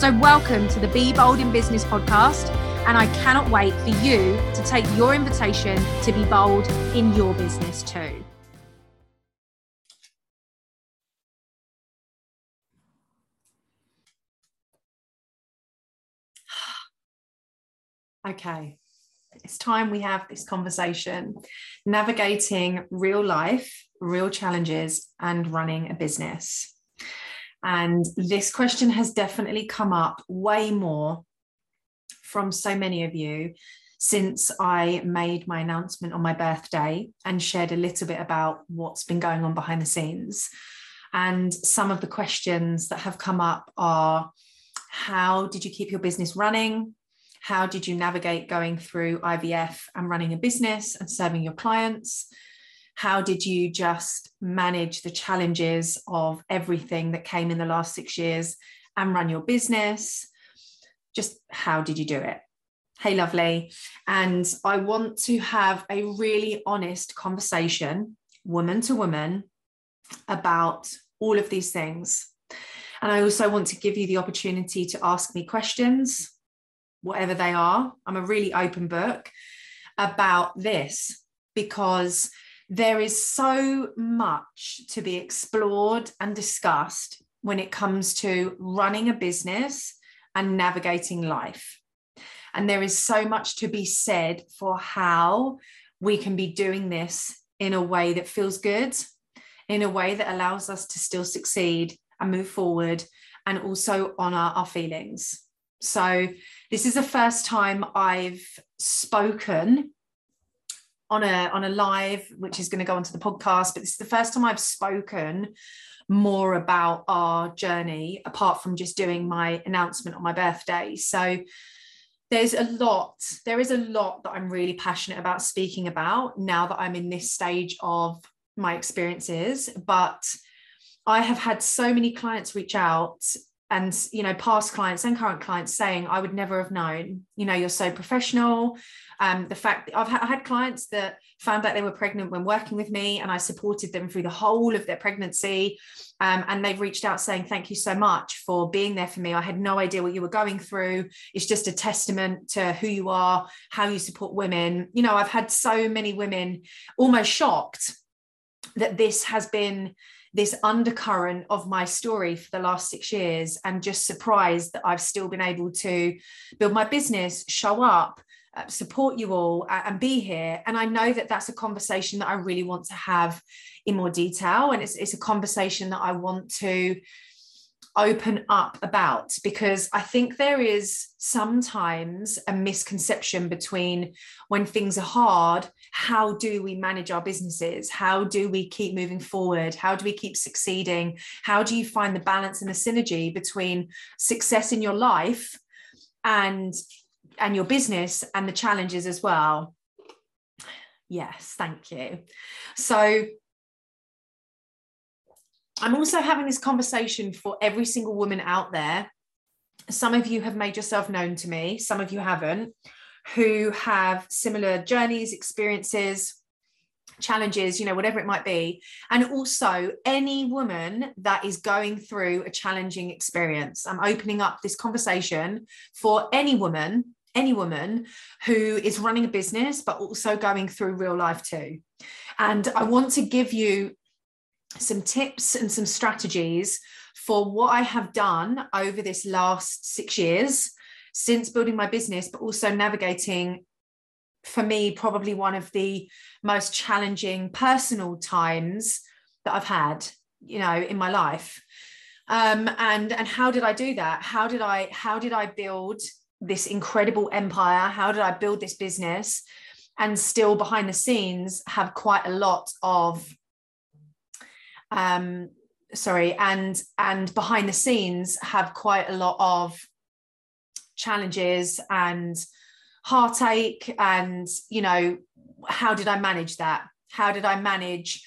So, welcome to the Be Bold in Business podcast and I cannot wait for you to take your invitation to be bold in your business too. Okay, it's time we have this conversation navigating real life, real challenges, and running a business. And this question has definitely come up way more from so many of you since I made my announcement on my birthday and shared a little bit about what's been going on behind the scenes. And some of the questions that have come up are how did you keep your business running? How did you navigate going through IVF and running a business and serving your clients? How did you just manage the challenges of everything that came in the last six years and run your business? just how did you do it? Hey, lovely. And I want to have a really honest conversation, woman to woman, about all of these things. And I also want to give you the opportunity to ask me questions, whatever they are. I'm a really open book about this because there is so much to be explored and discussed when it comes to running a business and navigating life. And there is so much to be said for how we can be doing this in a way that feels good, in a way that allows us to still succeed and move forward and also honor our feelings. So, this is the first time I've spoken on a on a live which is going to go onto the podcast but this is the first time I've spoken more about our journey apart from just doing my announcement on my birthday. So there's a lot, there is a lot that I'm really passionate about speaking about now that I'm in this stage of my experiences. But I have had so many clients reach out and you know past clients and current clients saying i would never have known you know you're so professional um, the fact I've, ha- had clients that found out they were pregnant when working with me and I supported them through the whole of their pregnancy. Um, and they've reached out saying, Thank you so much for being there for me. I had no idea what you were going through. It's just a testament to who you are, how you support women. You know, I've had so many women almost shocked that this has been this undercurrent of my story for the last six years and just surprised that I've still been able to build my business, show up, uh, support you all uh, and be here. And I know that that's a conversation that I really want to have in more detail. And it's, it's a conversation that I want to open up about because I think there is sometimes a misconception between when things are hard, how do we manage our businesses? How do we keep moving forward? How do we keep succeeding? How do you find the balance and the synergy between success in your life and and your business and the challenges as well. Yes, thank you. So I'm also having this conversation for every single woman out there. Some of you have made yourself known to me, some of you haven't, who have similar journeys, experiences, challenges, you know, whatever it might be. And also, any woman that is going through a challenging experience. I'm opening up this conversation for any woman, any woman who is running a business, but also going through real life too. And I want to give you some tips and some strategies for what I have done over this last six years since building my business, but also navigating for me, probably one of the most challenging personal times that I've had, you know, in my life. Um, and and how did I do that? How did I how did I build this incredible empire? How did I build this business? And still behind the scenes have quite a lot of um sorry and and behind the scenes have quite a lot of challenges and heartache and you know how did i manage that? How did i manage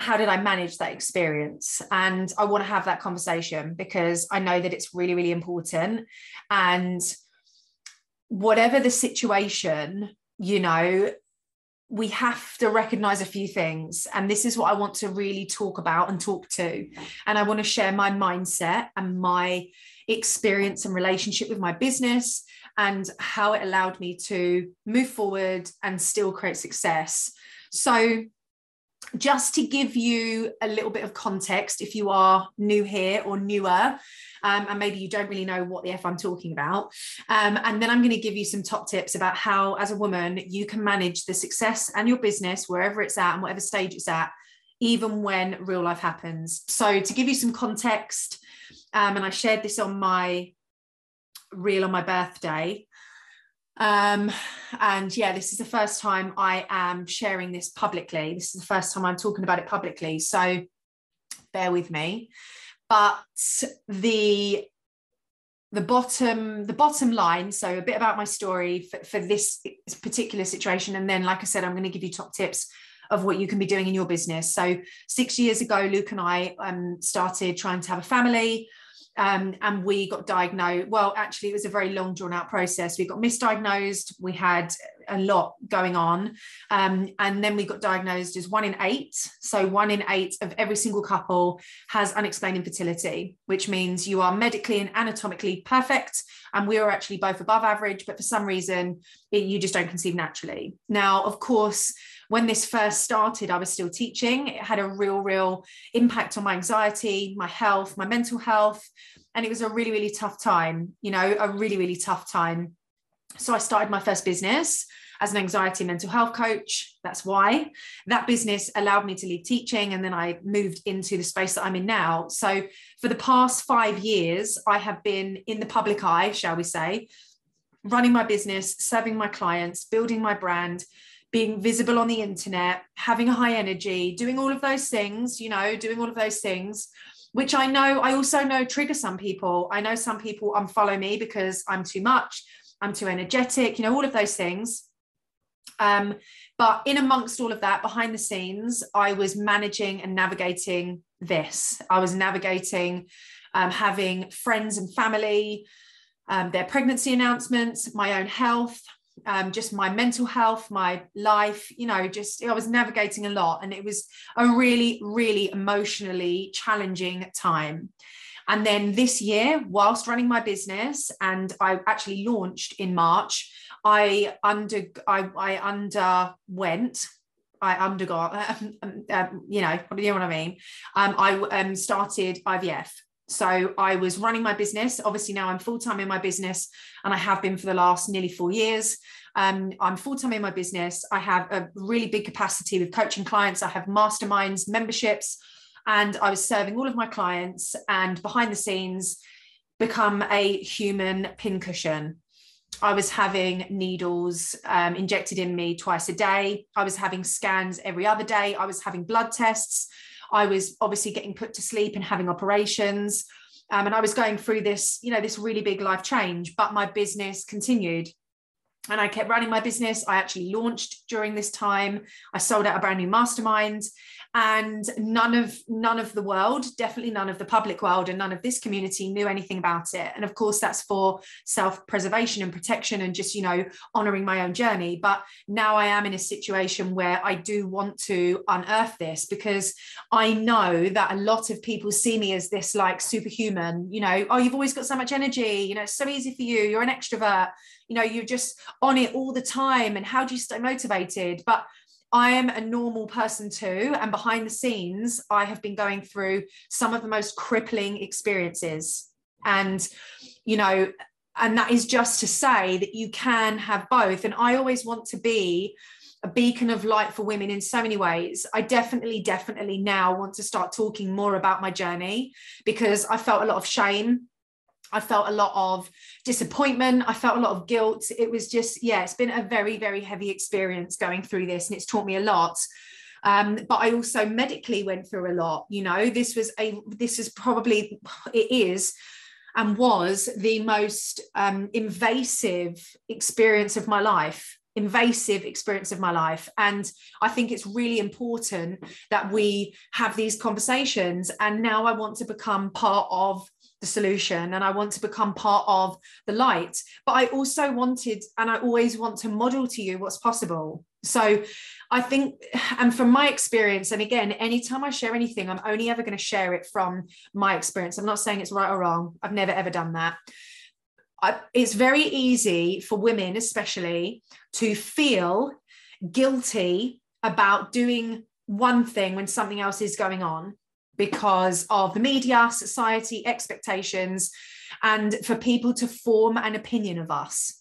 how did i manage that experience? And i want to have that conversation because i know that it's really really important. And whatever the situation you know we have to recognize a few things and this is what i want to really talk about and talk to and i want to share my mindset and my experience and relationship with my business and how it allowed me to move forward and still create success. So, just to give you a little bit of context, if you are new here or newer, um, and maybe you don't really know what the F I'm talking about. Um, and then I'm going to give you some top tips about how, as a woman, you can manage the success and your business wherever it's at and whatever stage it's at, even when real life happens. So, to give you some context, um, and I shared this on my reel on my birthday. Um, and yeah, this is the first time I am sharing this publicly. This is the first time I'm talking about it publicly. So bear with me. But the the bottom the bottom line so a bit about my story for, for this particular situation and then like i said i'm going to give you top tips of what you can be doing in your business so six years ago luke and i um, started trying to have a family um, and we got diagnosed. Well, actually, it was a very long, drawn out process. We got misdiagnosed. We had a lot going on. Um, and then we got diagnosed as one in eight. So, one in eight of every single couple has unexplained infertility, which means you are medically and anatomically perfect. And we are actually both above average, but for some reason, it, you just don't conceive naturally. Now, of course, when this first started, I was still teaching. It had a real, real impact on my anxiety, my health, my mental health. And it was a really, really tough time, you know, a really, really tough time. So I started my first business as an anxiety mental health coach. That's why that business allowed me to leave teaching. And then I moved into the space that I'm in now. So for the past five years, I have been in the public eye, shall we say, running my business, serving my clients, building my brand, being visible on the internet, having a high energy, doing all of those things, you know, doing all of those things, which I know, I also know trigger some people. I know some people unfollow me because I'm too much, I'm too energetic, you know, all of those things. Um, but in amongst all of that, behind the scenes, I was managing and navigating this. I was navigating um, having friends and family, um, their pregnancy announcements, my own health, um, just my mental health, my life, you know, just I was navigating a lot. And it was a really, really emotionally challenging time. And then this year, whilst running my business, and I actually launched in March, I under I, I underwent I undergot, um, um, you know, you know what I mean. Um, I um, started IVF. So I was running my business. Obviously, now I'm full time in my business, and I have been for the last nearly four years. Um, I'm full time in my business. I have a really big capacity with coaching clients. I have masterminds, memberships, and I was serving all of my clients and behind the scenes become a human pincushion. I was having needles um, injected in me twice a day. I was having scans every other day. I was having blood tests. I was obviously getting put to sleep and having operations. Um, and I was going through this, you know, this really big life change, but my business continued. And I kept running my business. I actually launched during this time. I sold out a brand new mastermind. And none of none of the world definitely none of the public world and none of this community knew anything about it. And of course that's for self-preservation and protection and just you know honoring my own journey. But now i am in a situation where i do want to unearth this because i know that a lot of people see me as this like superhuman you know oh you've always got so much energy. You know it's so easy for you. You're an extrovert. You know you're just on it all the time and how do you stay motivated but I am a normal person too. And behind the scenes, I have been going through some of the most crippling experiences. And, you know, and that is just to say that you can have both. And I always want to be a beacon of light for women in so many ways. I definitely, definitely now want to start talking more about my journey because I felt a lot of shame I felt a lot of disappointment. I felt a lot of guilt. It was just, yeah, it's been a very, very heavy experience going through this, and it's taught me a lot. Um, but I also medically went through a lot. You know, this was a, this is probably, it is and was the most um, invasive experience of my life invasive experience of my life and i think it's really important that we have these conversations and now i want to become part of the solution and I want to become part of the light. But I also wanted, and I always want to model to you what's possible. So I think, and from my experience, and again, anytime I share anything, I'm only ever going to share it from my experience. I'm not saying it's right or wrong. I've never ever done that. I, it's very easy for women, especially, to feel guilty about doing one thing when something else is going on because of the media, society, expectations, and for people to form an opinion of us.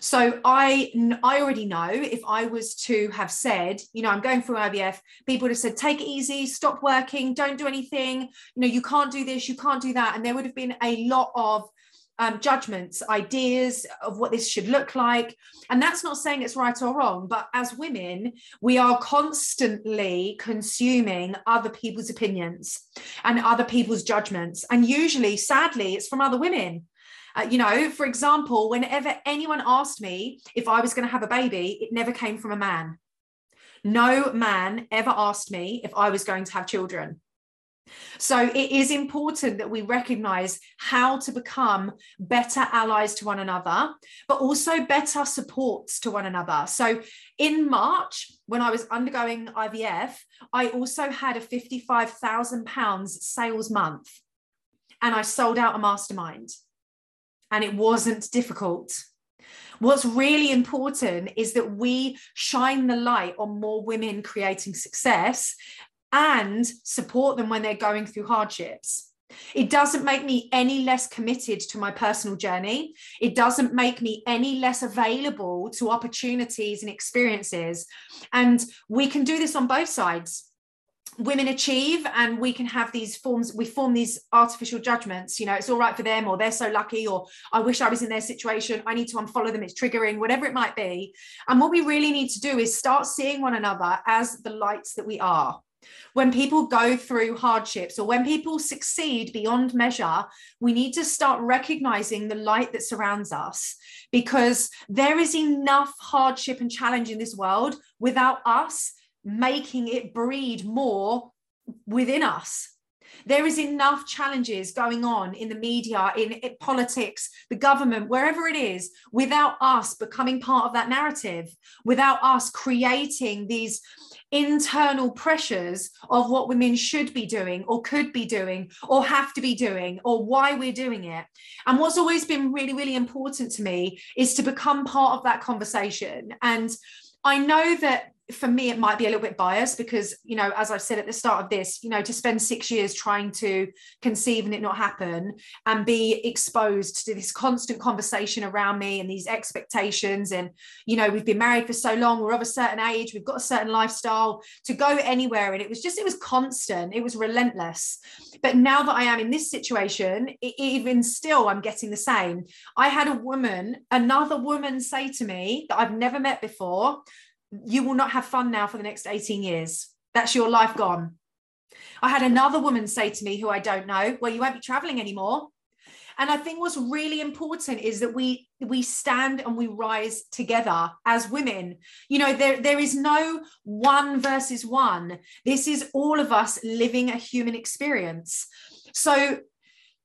So I I already know if I was to have said, you know, I'm going through IVF, people would have said, take it easy, stop working, don't do anything, you know, you can't do this, you can't do that. And there would have been a lot of um, judgments, ideas of what this should look like. And that's not saying it's right or wrong, but as women, we are constantly consuming other people's opinions and other people's judgments. And usually, sadly, it's from other women. Uh, you know, for example, whenever anyone asked me if I was going to have a baby, it never came from a man. No man ever asked me if I was going to have children. So it is important that we recognize how to become better allies to one another, but also better supports to one another. So in March, when I was undergoing IVF, I also had a £55,000 sales month and I sold out a mastermind. And it wasn't difficult. What's really important is that we shine the light on more women creating success and support them when they're going through hardships. It doesn't make me any less committed to my personal journey. It doesn't make me any less available to opportunities and experiences. And we can do this on both sides. Women achieve, and we can have these forms, we form these artificial judgments. You know, it's all right for them, or they're so lucky, or I wish I was in their situation. I need to unfollow them. It's triggering, whatever it might be. And what we really need to do is start seeing one another as the lights that we are when people go through hardships or when people succeed beyond measure, we need to start recognizing the light that surrounds us because there is enough hardship and challenge in this world without us making it breed more within us. There is enough challenges going on in the media, in, politics, the government, wherever it is, without us becoming part of that narrative, without us creating these internal pressures of what women should be doing or could be doing or have to be doing or why we're doing it. And what's always been really, really important to me is to become part of that conversation. And I know that for me it might be a little bit biased because you know as i've said at the start of this you know to spend six years trying to conceive and it not happen and be exposed to this constant conversation around me and these expectations and you know we've been married for so long we're of a certain age we've got a certain lifestyle to go anywhere. And it was just it was constant it was relentless. But now that i am in this situation even still i'm getting the same. I had a woman another woman say to me that i've never met before you will not have fun now for the next 18 years. That's your life gone. I had another woman say to me, who I don't know, well, you won't be traveling anymore. and i think what's really important is that we we stand and we rise together as women you know there there is no one versus one this is all of us living a human experience so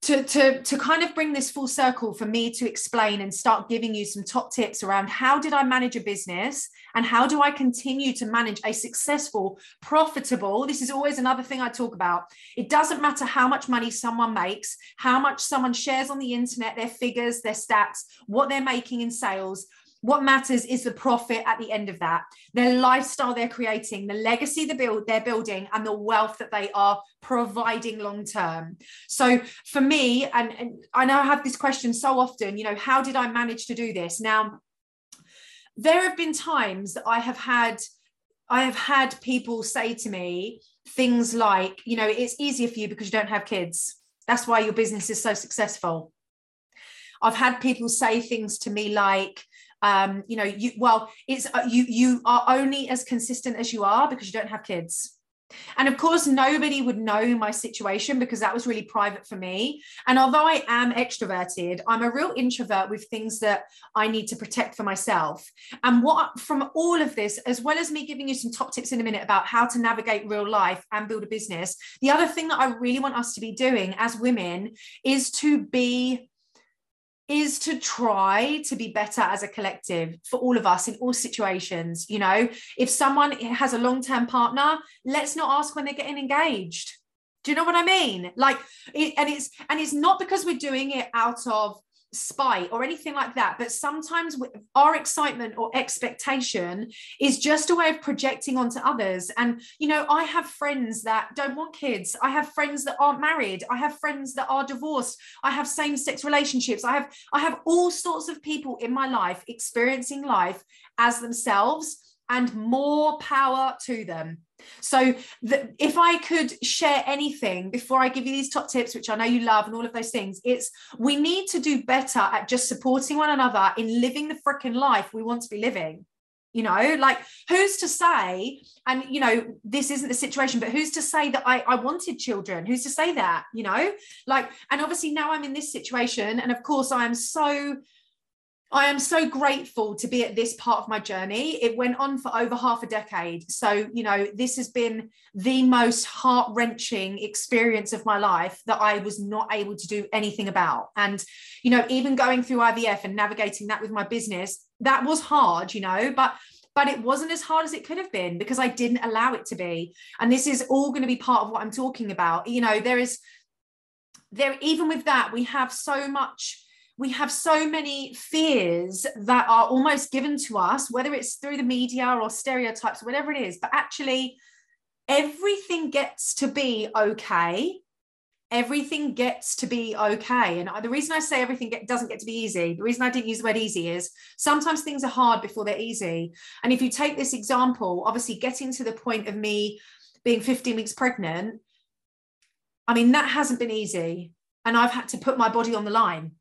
to, to, to kind of bring this full circle for me to explain and start giving you some top tips around how did I manage a business and how do I continue to manage a successful, profitable. This is always another thing I talk about. It doesn't matter how much money someone makes, how much someone shares on the internet, their figures, their stats, what they're making in sales. What matters is the profit at the end of that, their lifestyle they're creating, the legacy they build, they're building, and the wealth that they are providing long term. So for me, and, and I know I have this question so often, you know, how did I manage to do this? Now, there have been times that I have had, I have had people say to me things like, you know, it's easier for you because you don't have kids. That's why your business is so successful. I've had people say things to me like, um, you know, you well, it's uh, you you are only as consistent as you are because you don't have kids. And of course, nobody would know my situation because that was really private for me. And although I am extroverted, I'm a real introvert with things that I need to protect for myself. And what from all of this, as well as me giving you some top tips in a minute about how to navigate real life and build a business, the other thing that I really want us to be doing as women is to be is to try to be better as a collective for all of us in all situations. You know, if someone has a long term partner, let's not ask when they're getting engaged. Do you know what I mean? Like, it, and it's and it's not because we're doing it out of spite or anything like that. But sometimes our excitement or expectation is just a way of projecting onto others. And you know i have friends that don't want kids. I have friends that aren't married. I have friends that are divorced. I have same sex relationships. I have i have all sorts of people in my life experiencing life as themselves and more power to them so the, if I could share anything before I give you these top tips, which I know you love and all of those things, it's we need to do better at just supporting one another in living the freaking life we want to be living. You know, like who's to say, and you know, this isn't the situation, but who's to say that I, I wanted children? Who's to say that, you know? Like, and obviously now I'm in this situation, and of course I am so I am so grateful to be at this part of my journey. It went on for over half a decade. So, you know, this has been the most heart wrenching experience of my life that I was not able to do anything about. And, you know, even going through IVF and navigating that with my business, that was hard, you know, but but it wasn't as hard as it could have been because I didn't allow it to be. And this is all going to be part of what I'm talking about. You know, there is there even with that we have so much we have so many fears that are almost given to us, whether it's through the media or stereotypes, whatever it is. But actually, everything gets to be okay. Everything gets to be okay. And the reason I say everything get, doesn't get to be easy, the reason I didn't use the word easy is sometimes things are hard before they're easy. And if you take this example, obviously getting to the point of me being 15 weeks pregnant, I mean, that hasn't been easy. And I've had to put my body on the line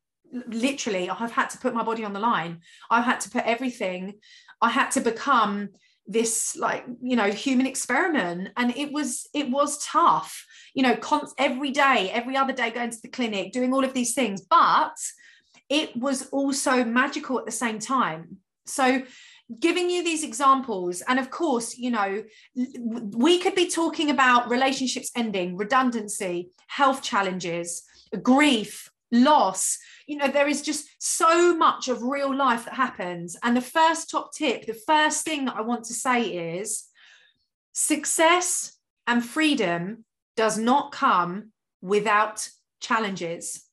literally i've had to put my body on the line. I've had to put everything i had to become this like you know human experiment. And it was it was tough you know every day every other day going to the clinic doing all of these things. But it was also magical at the same time. So giving you these examples and of course you know we could be talking about relationships ending redundancy health challenges grief loss you know there is just so much of real life that happens. And the first top tip the first thing that i want to say is success and freedom does not come without challenges.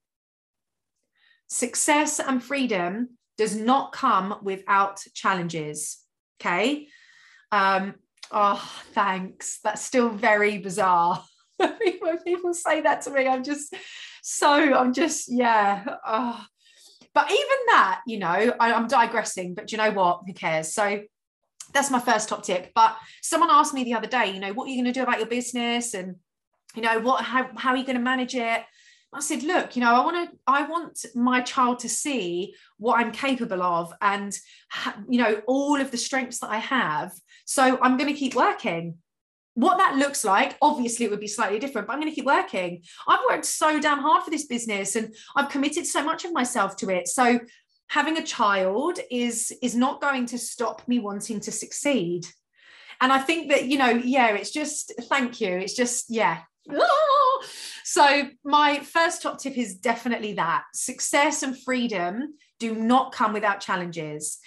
Success and freedom does not come without challenges okay? Um oh thanks. That's still very bizarre when people say that to me. I'm just so I'm just, yeah. Oh. But even that, you know, I, I'm digressing, but you know what? Who cares? So that's my first top tip. But someone asked me the other day, you know, what are you going to do about your business? And, you know, what, how, how are you going to manage it? I said, look, you know, I want to, I want my child to see what I'm capable of and, you know, all of the strengths that I have. So I'm going to keep working what that looks like, obviously, it would be slightly different, but I'm going to keep working. I've worked so damn hard for this business and I've committed so much of myself to it. So, having a child is is not going to stop me wanting to succeed. And I think that, you know, yeah, it's just thank you. It's just, yeah. So, my first top tip is definitely that success and freedom do not come without challenges.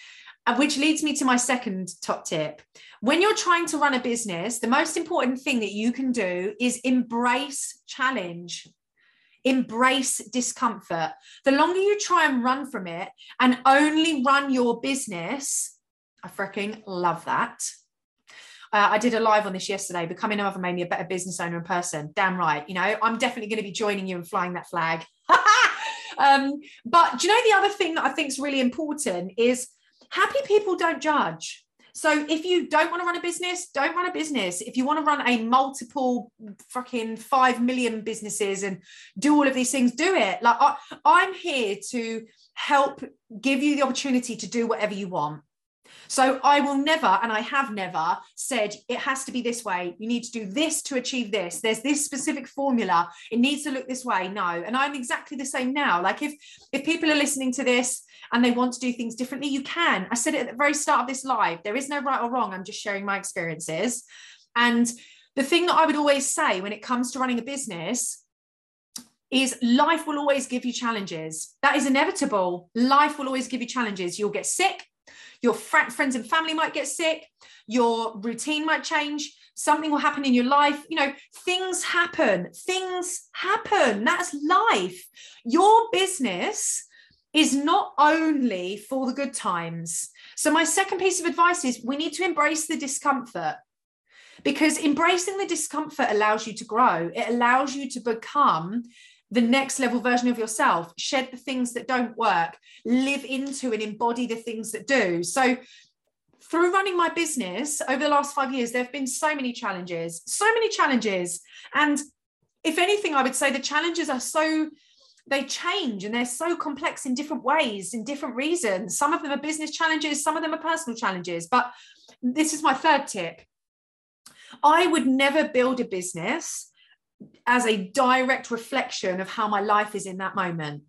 Uh, which leads me to my second top tip. When you're trying to run a business, the most important thing that you can do is embrace challenge. Embrace discomfort. The longer you try and run from it and only run your business, I freaking love that. Uh, I did a live on this yesterday. Becoming a mother made me a better business owner in person. Damn right. You know, I'm definitely going to be joining you and flying that flag. um, but do you know the other thing that I think is really important is happy people don't judge. So if you don't want to run a business, don't run a business. If you want to run a multiple fucking 5 million businesses and do all of these things, do it. Like I, I'm here to help give you the opportunity to do whatever you want. So I will never, and I have never said it has to be this way. You need to do this to achieve this. There's this specific formula. It needs to look this way. No. And I'm exactly the same now. Like if if people are listening to this and they want to do things differently, you can. I said it at the very start of this live. There is no right or wrong. I'm just sharing my experiences. And the thing that I would always say when it comes to running a business is life will always give you challenges. That is inevitable. Life will always give you challenges. You'll get sick. Your fr- friends and family might get sick. Your routine might change. Something will happen in your life. You know, things happen. Things happen. That's life. Your business is not only for the good times. So, my second piece of advice is we need to embrace the discomfort because embracing the discomfort allows you to grow, it allows you to become the next level version of yourself, shed the things that don't work, live into and embody the things that do. So, through running my business over the last five years, there have been so many challenges, so many challenges. And if anything, I would say the challenges are so they change and they're so complex in different ways, in different reasons. Some of them are business challenges, some of them are personal challenges. But this is my third tip. I would never build a business as a direct reflection of how my life is in that moment.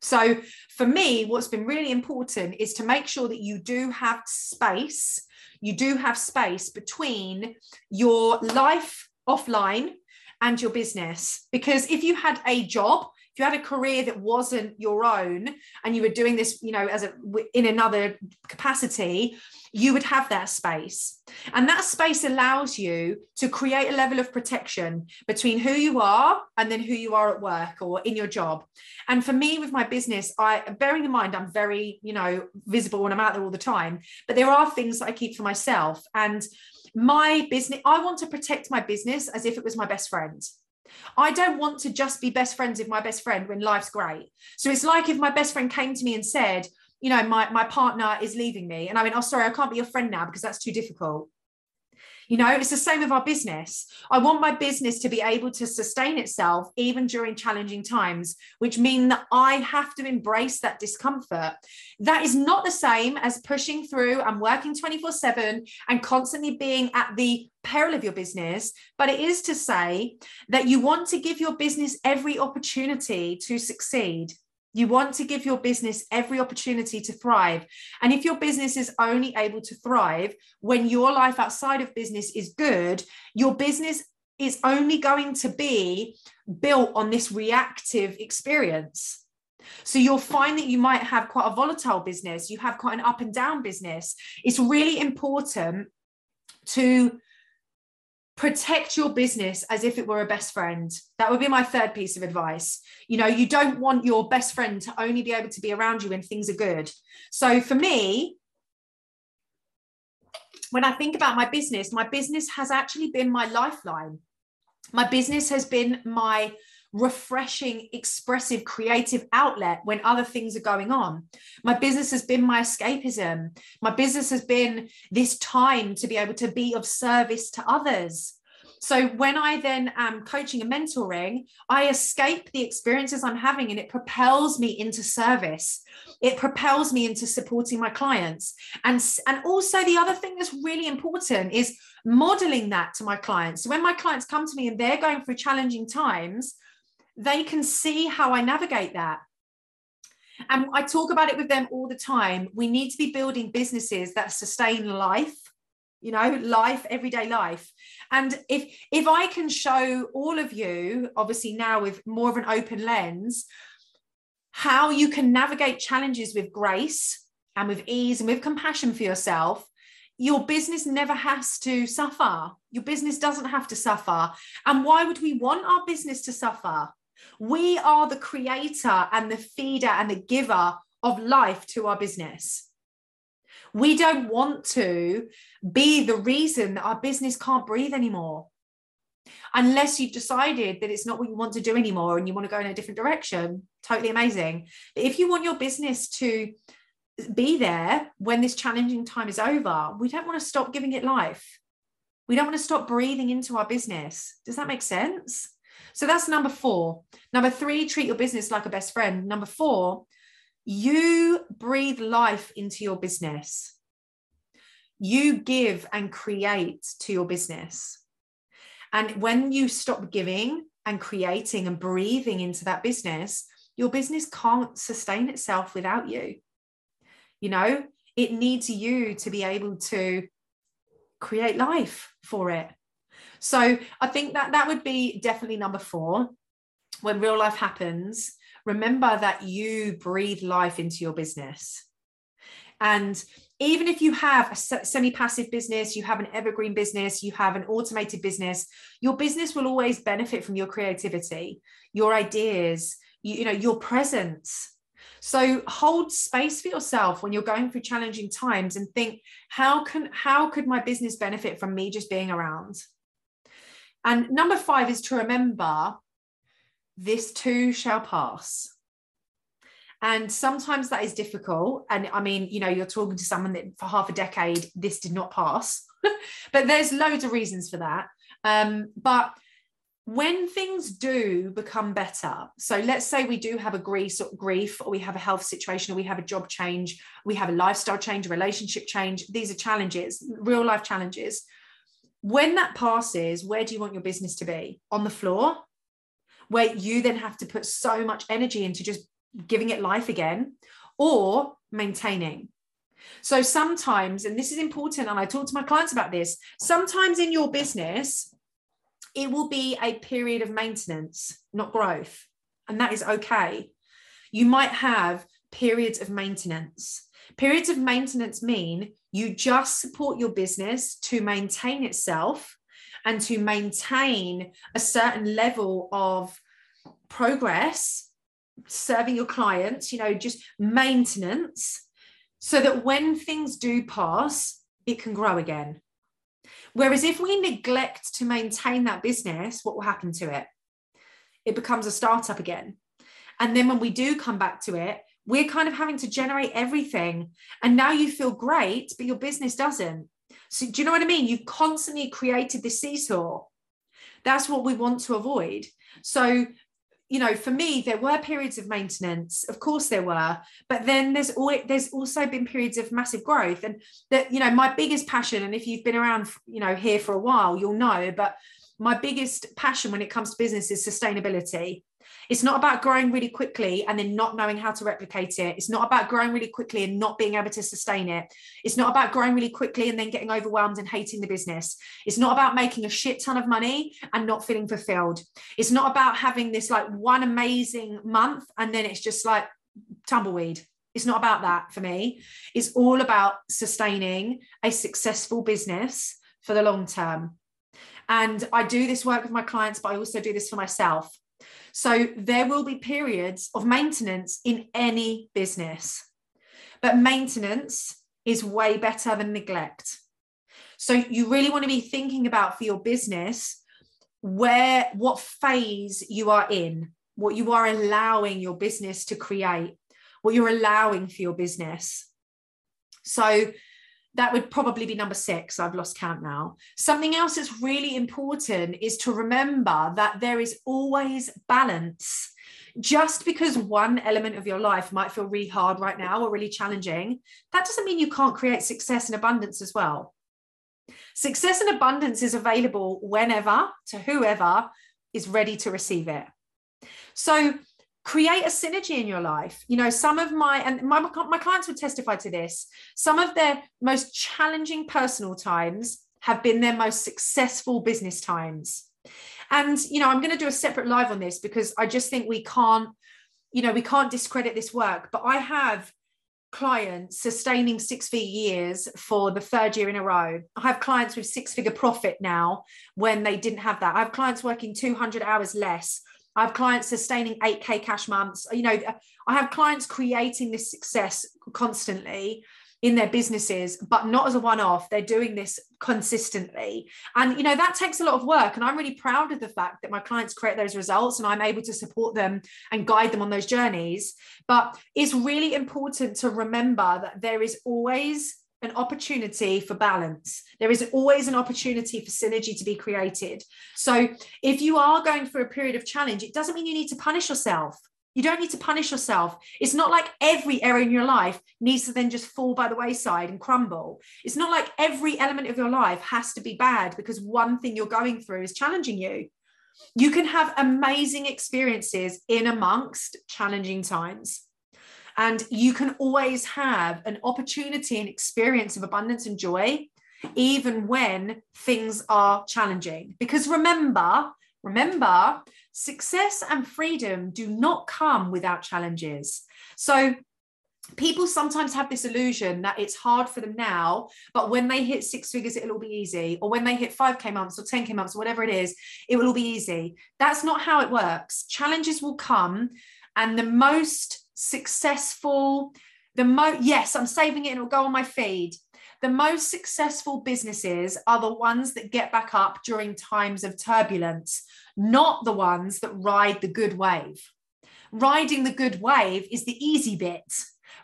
So, for me, what's been really important is to make sure that you do have space, you do have space between your life offline and your business. Because if you had a job, if you had a career that wasn't your own and you were doing this, you know, as a in another capacity, you would have that space. And that space allows you to create a level of protection between who you are and then who you are at work or in your job. And for me, with my business, I bearing in mind I'm very, you know, visible and I'm out there all the time, but there are things that I keep for myself. And my business, I want to protect my business as if it was my best friend. I don't want to just be best friends with my best friend when life's great. So it's like if my best friend came to me and said, you know, my, my partner is leaving me. And I went, oh, sorry, I can't be your friend now because that's too difficult. You know, it's the same with our business. I want my business to be able to sustain itself even during challenging times, which mean that I have to embrace that discomfort. That is not the same as pushing through and working 24 7 and constantly being at the peril of your business, but it is to say that you want to give your business every opportunity to succeed. You want to give your business every opportunity to thrive. And if your business is only able to thrive when your life outside of business is good, your business is only going to be built on this reactive experience. So you'll find that you might have quite a volatile business, you have quite an up and down business. It's really important to protect your business as if it were a best friend. That would be my third piece of advice. You know, you don't want your best friend to only be able to be around you when things are good. So for me, when I think about my business, my business has actually been my lifeline. My business has been my refreshing, expressive, creative outlet when other things are going on. My business has been my escapism. My business has been this time to be able to be of service to others. So when I then am coaching and mentoring, I escape the experiences I'm having and it propels me into service. It propels me into supporting my clients. And, and also the other thing that's really important is modeling that to my clients. So when my clients come to me and they're going through challenging times, they can see how I navigate that. And I talk about it with them all the time. We need to be building businesses that sustain life you know life everyday life and if if i can show all of you obviously now with more of an open lens how you can navigate challenges with grace and with ease and with compassion for yourself your business never has to suffer your business doesn't have to suffer and why would we want our business to suffer we are the creator and the feeder and the giver of life to our business we don't want to be the reason that our business can't breathe anymore. Unless you've decided that it's not what you want to do anymore and you want to go in a different direction, totally amazing. But if you want your business to be there when this challenging time is over, we don't want to stop giving it life. We don't want to stop breathing into our business. Does that make sense? So that's number four. Number three, treat your business like a best friend. Number four, you breathe life into your business. You give and create to your business. And when you stop giving and creating and breathing into that business, your business can't sustain itself without you. You know, it needs you to be able to create life for it. So I think that that would be definitely number four. When real life happens, remember that you breathe life into your business. And even if you have a semi passive business, you have an evergreen business, you have an automated business, your business will always benefit from your creativity, your ideas, you, you know, your presence. So hold space for yourself when you're going through challenging times and think, how can how could my business benefit from me just being around? And number five is to remember this too shall pass. And sometimes that is difficult. And I mean, you know, you're talking to someone that for half a decade, this did not pass. but there's loads of reasons for that. Um, but when things do become better, so let's say we do have a grief, grief, or we have a health situation, or we have a job change, we have a lifestyle change, a relationship change. These are challenges, real life challenges. When that passes, where do you want your business to be? On the floor, where you then have to put so much energy into just giving it life again or maintaining. So sometimes, and this is important, and I talk to my clients about this, sometimes in your business, it will be a period of maintenance, not growth. And that is okay. You might have periods of maintenance. Periods of maintenance mean you just support your business to maintain itself and to maintain a certain level of progress serving your clients you know just maintenance so that when things do pass it can grow again. Whereas if we neglect to maintain that business what will happen to it? It becomes a startup again. And then when we do come back to it we're kind of having to generate everything and now you feel great but your business doesn't so do you know what I mean? You've constantly created this seesaw. That's what we want to avoid. So, you know, for me, there were periods of maintenance. Of course, there were, but then there's always there's also been periods of massive growth. And that, you know, my biggest passion, and if you've been around, you know, here for a while, you'll know, but my biggest passion when it comes to business is sustainability. It's not about growing really quickly and then not knowing how to replicate it. It's not about growing really quickly and not being able to sustain it. It's not about growing really quickly and then getting overwhelmed and hating the business. It's not about making a shit ton of money and not feeling fulfilled. It's not about having this like one amazing month and then it's just like tumbleweed. It's not about that for me. It's all about sustaining a successful business for the long term. And I do this work with my clients, but I also do this for myself. So there will be periods of maintenance in any business, but maintenance is way better than neglect. So you really want to be thinking about for your business where what phase you are in, what you are allowing your business to create, what you're allowing for your business. So that would probably be number six. I've lost count now. Something else that's really important is to remember that there is always balance. Just because one element of your life might feel really hard right now or really challenging, that doesn't mean you can't create success and abundance as well. Success and abundance is available whenever to whoever is ready to receive it. So, create a synergy in your life you know some of my and my, my clients would testify to this some of their most challenging personal times have been their most successful business times and you know i'm going to do a separate live on this because i just think we can't you know we can't discredit this work but i have clients sustaining six figure years for the third year in a row. I have clients with six figure profit now when they didn't have that. I have clients working 200 hours less I have clients sustaining 8K cash months. You know, I have clients creating this success constantly in their businesses, but not as a one off. They're doing this consistently. And, you know, that takes a lot of work. And I'm really proud of the fact that my clients create those results and I'm able to support them and guide them on those journeys. But it's really important to remember that there is always an opportunity for balance. There is always an opportunity for synergy to be created. So, if you are going through a period of challenge, it doesn't mean you need to punish yourself. You don't need to punish yourself. It's not like every area in your life needs to then just fall by the wayside and crumble. It's not like every element of your life has to be bad because one thing you're going through is challenging you. You can have amazing experiences in amongst challenging times. And you can always have an opportunity and experience of abundance and joy, even when things are challenging. Because remember, remember, success and freedom do not come without challenges. So people sometimes have this illusion that it's hard for them now, but when they hit six figures, it'll all be easy. Or when they hit 5K months or 10K months or whatever it is, it will all be easy. That's not how it works. Challenges will come. And the most successful, the mo yes, I'm saving it and it'll go on my feed. The most successful businesses are the ones that get back up during times of turbulence, not the ones that ride the good wave. Riding the good wave is the easy bit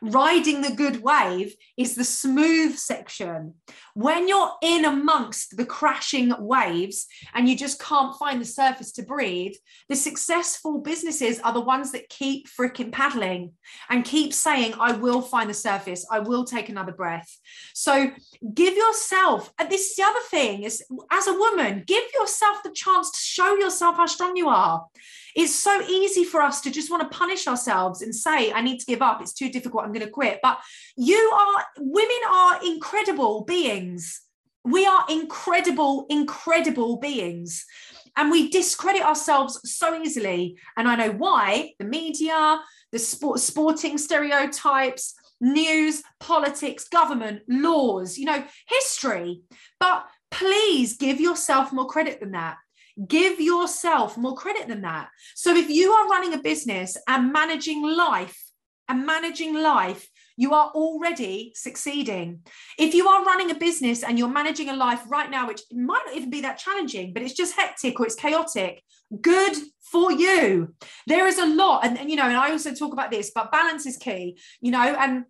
riding the good wave is the smooth section. When you're in amongst the crashing waves and you just can't find the surface to breathe, the successful businesses are the ones that keep freaking paddling and keep saying, I will find the surface, I will take another breath. So give yourself, and this is the other thing is as a woman, give yourself the chance to show yourself how strong you are. It's so easy for us to just want to punish ourselves and say, I need to give up. It's too difficult. I'm going to quit. But you are, women are incredible beings. We are incredible, incredible beings. And we discredit ourselves so easily. And I know why the media, the sport, sporting stereotypes, news, politics, government, laws, you know, history. But please give yourself more credit than that. Give yourself more credit than that. So if you are running a business and managing life and managing life, you are already succeeding. If you are running a business and you're managing a life right now, which might not even be that challenging, but it's just hectic or it's chaotic, good for you. There is a lot, and, and you know, and I also talk about this, but balance is key, you know, and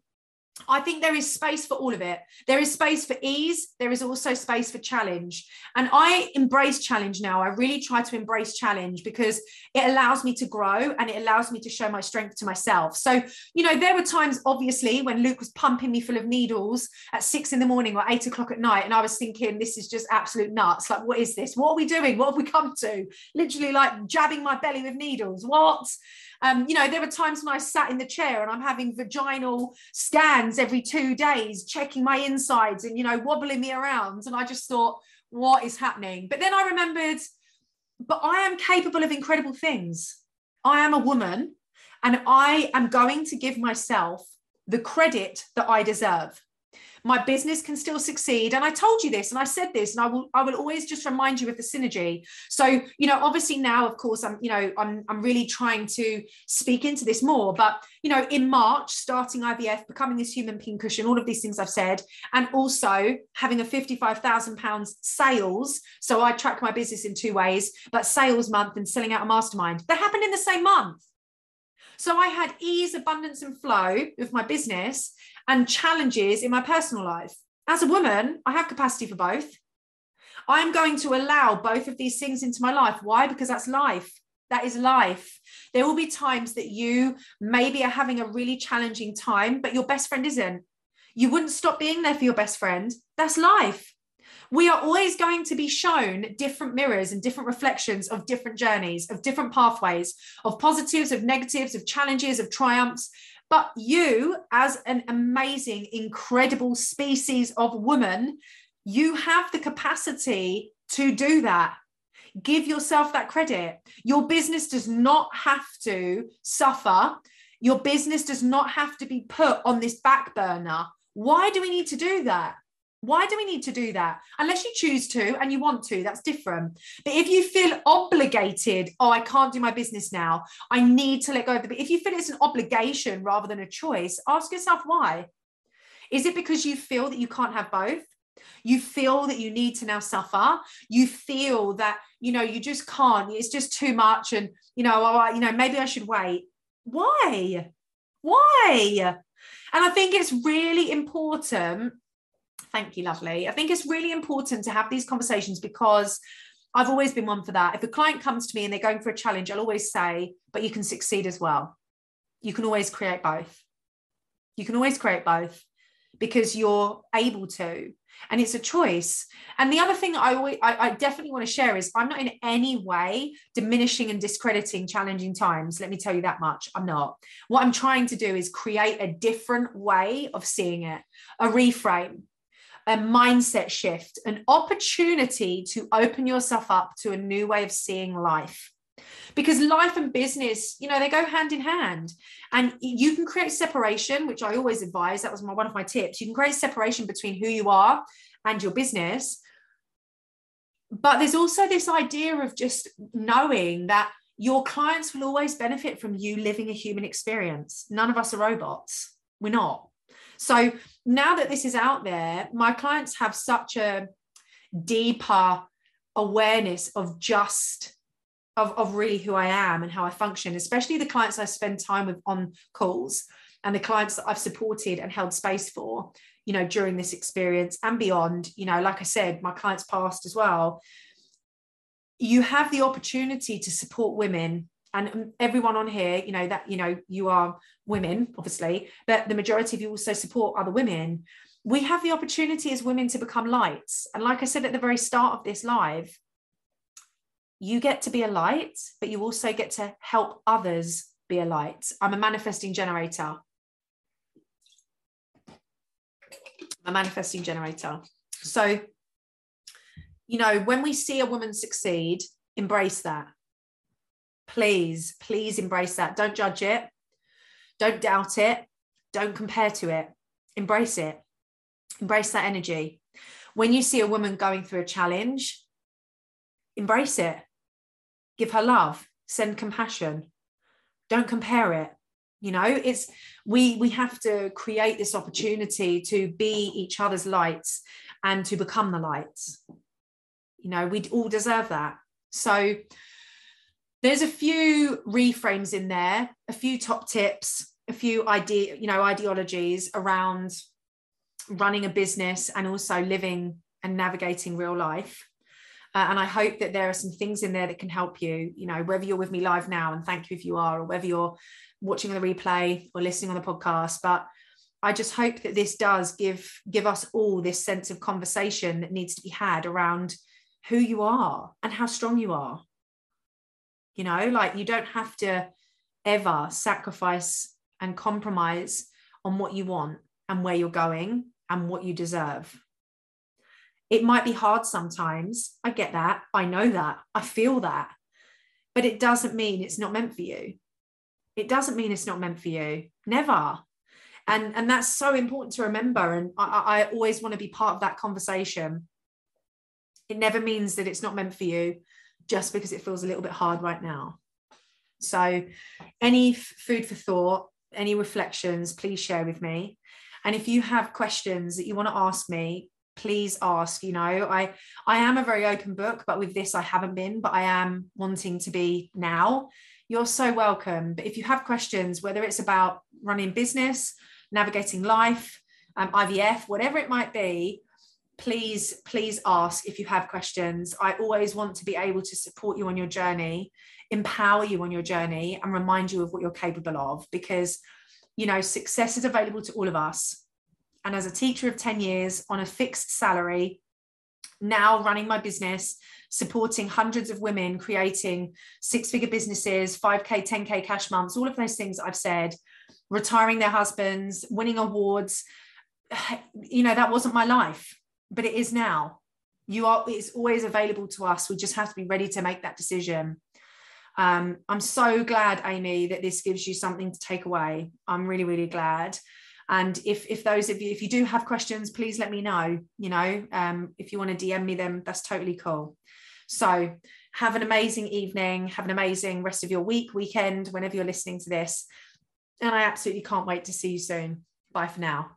I think there is space for all of it. There is space for ease. There is also space for challenge. And I embrace challenge now. I really try to embrace challenge because it allows me to grow and it allows me to show my strength to myself. So, you know, there were times, obviously, when Luke was pumping me full of needles at six in the morning or eight o'clock at night. And I was thinking, this is just absolute nuts. Like, what is this? What are we doing? What have we come to? Literally, like jabbing my belly with needles. What? Um, you know, there were times when I sat in the chair and I'm having vaginal scans every two days, checking my insides and, you know, wobbling me around. And I just thought, what is happening? But then I remembered, but I am capable of incredible things. I am a woman and I am going to give myself the credit that I deserve my business can still succeed. And i told you this and i said this and i will i will always just remind you of the synergy. So you know obviously now of course i'm you know i'm, I'm really trying to speak into this more but you know in march starting ivf becoming this human pincushion all of these things i've said and also having a 55000 pounds sales. So i track my business in two ways but sales month and selling out a mastermind. That happened in the same month. So I had ease, abundance, and flow with my business and challenges in my personal life. As a woman, I have capacity for both. I'm going to allow both of these things into my life. Why? Because that's life. That is life. There will be times that you maybe are having a really challenging time, but your best friend isn't. You wouldn't stop being there for your best friend. That's life. We are always going to be shown different mirrors and different reflections of different journeys, of different pathways, of positives, of negatives, of challenges, of triumphs. But you, as an amazing, incredible species of woman, you have the capacity to do that. Give yourself that credit. Your business does not have to suffer. Your business does not have to be put on this back burner. Why do we need to do that? Why do we need to do that? Unless you choose to and you want to, that's different. But if you feel obligated, oh, I can't do my business now, I need to let go of the. If you feel it's an obligation rather than a choice, ask yourself why. Is it because you feel that you can't have both? You feel that you need to now suffer. You feel that you know you just can't. It's just too much, and you know, oh, you know, maybe I should wait. Why? Why? And I think it's really important Thank you, lovely. I think it's really important to have these conversations because I've always been one for that. If a client comes to me and they're going for a challenge, I'll always say, but you can succeed as well. You can always create both. You can always create both because you're able to and it's a choice and the other thing i always I, I, definitely want to share is i'm not in any way diminishing and discrediting challenging times let me tell you that much i'm not what i'm trying to do is create a different way of seeing it a reframe a mindset shift, an opportunity to open yourself up to a new way of seeing life. Because life and business, you know, they go hand in hand. And you can create separation, which I always advise. That was my, one of my tips. You can create separation between who you are and your business. But there's also this idea of just knowing that your clients will always benefit from you living a human experience. None of us are robots. We're not. So now that this is out there, my clients have such a deeper awareness of just of, of really who I am and how I function, especially the clients I spend time with on calls and the clients that I've supported and held space for, you know, during this experience and beyond, you know, like I said, my clients past as well. You have the opportunity to support women and everyone on here you know that you know you are women obviously but the majority of you also support other women. We have the opportunity as women to become lights. And like i said at the very start of this live you get to be a light but you also get to help others be a light. I'm a manifesting generator. A manifesting generator. So you know when we see a woman succeed embrace that please, please embrace that. Don't judge it. Don't doubt it. Don't compare to it. Embrace it. Embrace that energy. When you see a woman going through a challenge, embrace it. Give her love. Send compassion. Don't compare it. You know, it's we we have to create this opportunity to be each other's lights and to become the lights. You know, we all deserve that. So there's a few reframes in there, a few top tips, a few idea, you know, ideologies around running a business and also living and navigating real life. Uh, and I hope that there are some things in there that can help you, you know, whether you're with me live now, and thank you if you are, or whether you're watching the replay or listening on the podcast. But I just hope that this does give give us all this sense of conversation that needs to be had around who you are and how strong you are you know like you don't have to ever sacrifice and compromise on what you want and where you're going and what you deserve. It might be hard sometimes. I get that. I know that. I feel that. But it doesn't mean it's not meant for you. It doesn't mean it's not meant for you. Never. And and that's so important to remember. And i, I always want to be part of that conversation. It never means that it's not meant for you just because it feels a little bit hard right now. So, any food for thought, any reflections, please share with me. And if you have questions that you want to ask me, please ask. You know, I I am a very open book, but with this I haven't been, but I am wanting to be now. You're so welcome. But if you have questions, whether it's about running business, navigating life, um, IVF, whatever it might be, please, please ask if you have questions. I always want to be able to support you on your journey, empower you on your journey, and remind you of what you're capable of because, you know, success is available to all of us. And as a teacher of 10 years on a fixed salary, now running my business, supporting hundreds of women, creating six figure businesses, 5K, 10K cash months, all of those things I've said, retiring their husbands, winning awards. You know, that wasn't my life, but it is now. You are, it's always available to us. We just have to be ready to make that decision. Um, I'm so glad, Amy, that this gives you something to take away. I'm really, really glad. And if if those of you, if you do have questions, please let me know. You know, um, if you want to DM me them, that's totally cool. So have an amazing evening. Have an amazing rest of your week, weekend, whenever you're listening to this. And I absolutely can't wait to see you soon. Bye for now.